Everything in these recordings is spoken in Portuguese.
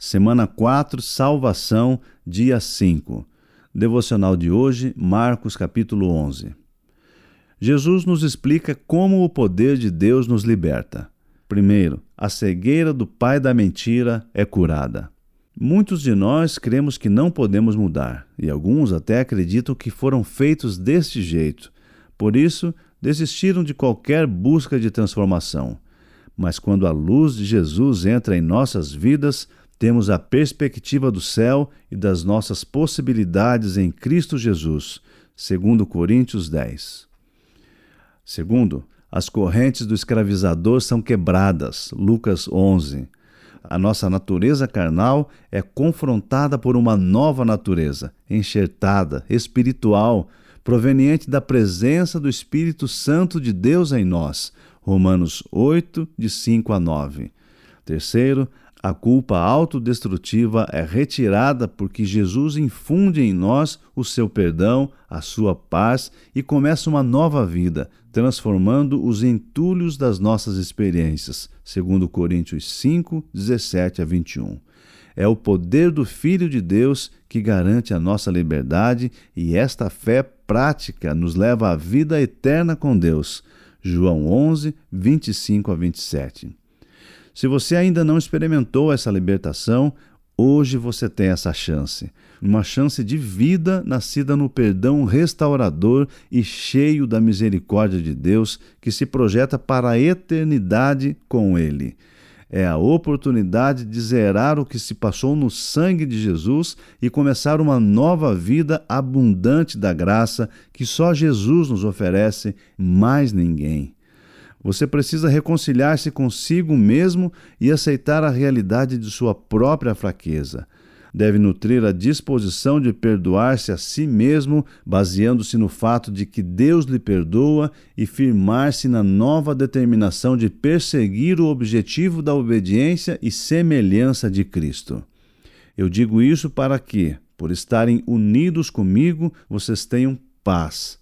Semana 4, Salvação, dia 5. Devocional de hoje, Marcos capítulo 11. Jesus nos explica como o poder de Deus nos liberta. Primeiro, a cegueira do pai da mentira é curada. Muitos de nós cremos que não podemos mudar, e alguns até acreditam que foram feitos deste jeito. Por isso, desistiram de qualquer busca de transformação. Mas quando a luz de Jesus entra em nossas vidas, temos a perspectiva do céu e das nossas possibilidades em Cristo Jesus, segundo Coríntios 10. Segundo, as correntes do escravizador são quebradas, Lucas 11. A nossa natureza carnal é confrontada por uma nova natureza, enxertada, espiritual, proveniente da presença do Espírito Santo de Deus em nós. Romanos 8, de 5 a 9. Terceiro, a culpa autodestrutiva é retirada porque Jesus infunde em nós o seu perdão, a sua paz e começa uma nova vida, transformando os entulhos das nossas experiências, segundo Coríntios 5, 17 a 21. É o poder do Filho de Deus que garante a nossa liberdade e esta fé prática nos leva à vida eterna com Deus. João 11, 25 a 27. Se você ainda não experimentou essa libertação, hoje você tem essa chance. Uma chance de vida nascida no perdão restaurador e cheio da misericórdia de Deus que se projeta para a eternidade com Ele. É a oportunidade de zerar o que se passou no sangue de Jesus e começar uma nova vida abundante da graça que só Jesus nos oferece, mais ninguém. Você precisa reconciliar-se consigo mesmo e aceitar a realidade de sua própria fraqueza. Deve nutrir a disposição de perdoar-se a si mesmo, baseando-se no fato de que Deus lhe perdoa e firmar-se na nova determinação de perseguir o objetivo da obediência e semelhança de Cristo. Eu digo isso para que, por estarem unidos comigo, vocês tenham paz.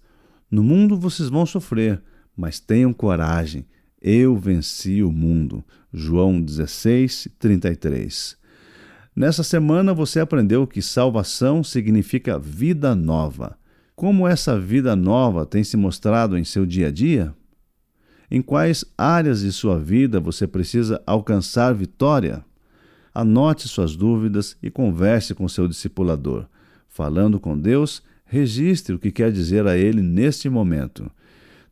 No mundo vocês vão sofrer mas tenham coragem, eu venci o mundo. João 16, 33. Nessa semana você aprendeu que salvação significa vida nova. Como essa vida nova tem se mostrado em seu dia a dia? Em quais áreas de sua vida você precisa alcançar vitória? Anote suas dúvidas e converse com seu discipulador. Falando com Deus, registre o que quer dizer a ele neste momento.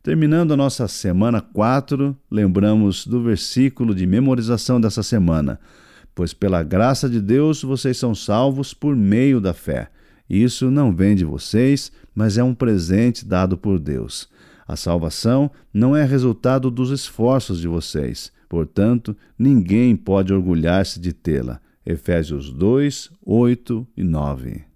Terminando a nossa semana 4, lembramos do versículo de memorização dessa semana. Pois pela graça de Deus vocês são salvos por meio da fé. Isso não vem de vocês, mas é um presente dado por Deus. A salvação não é resultado dos esforços de vocês, portanto, ninguém pode orgulhar-se de tê-la. Efésios 2, 8 e 9.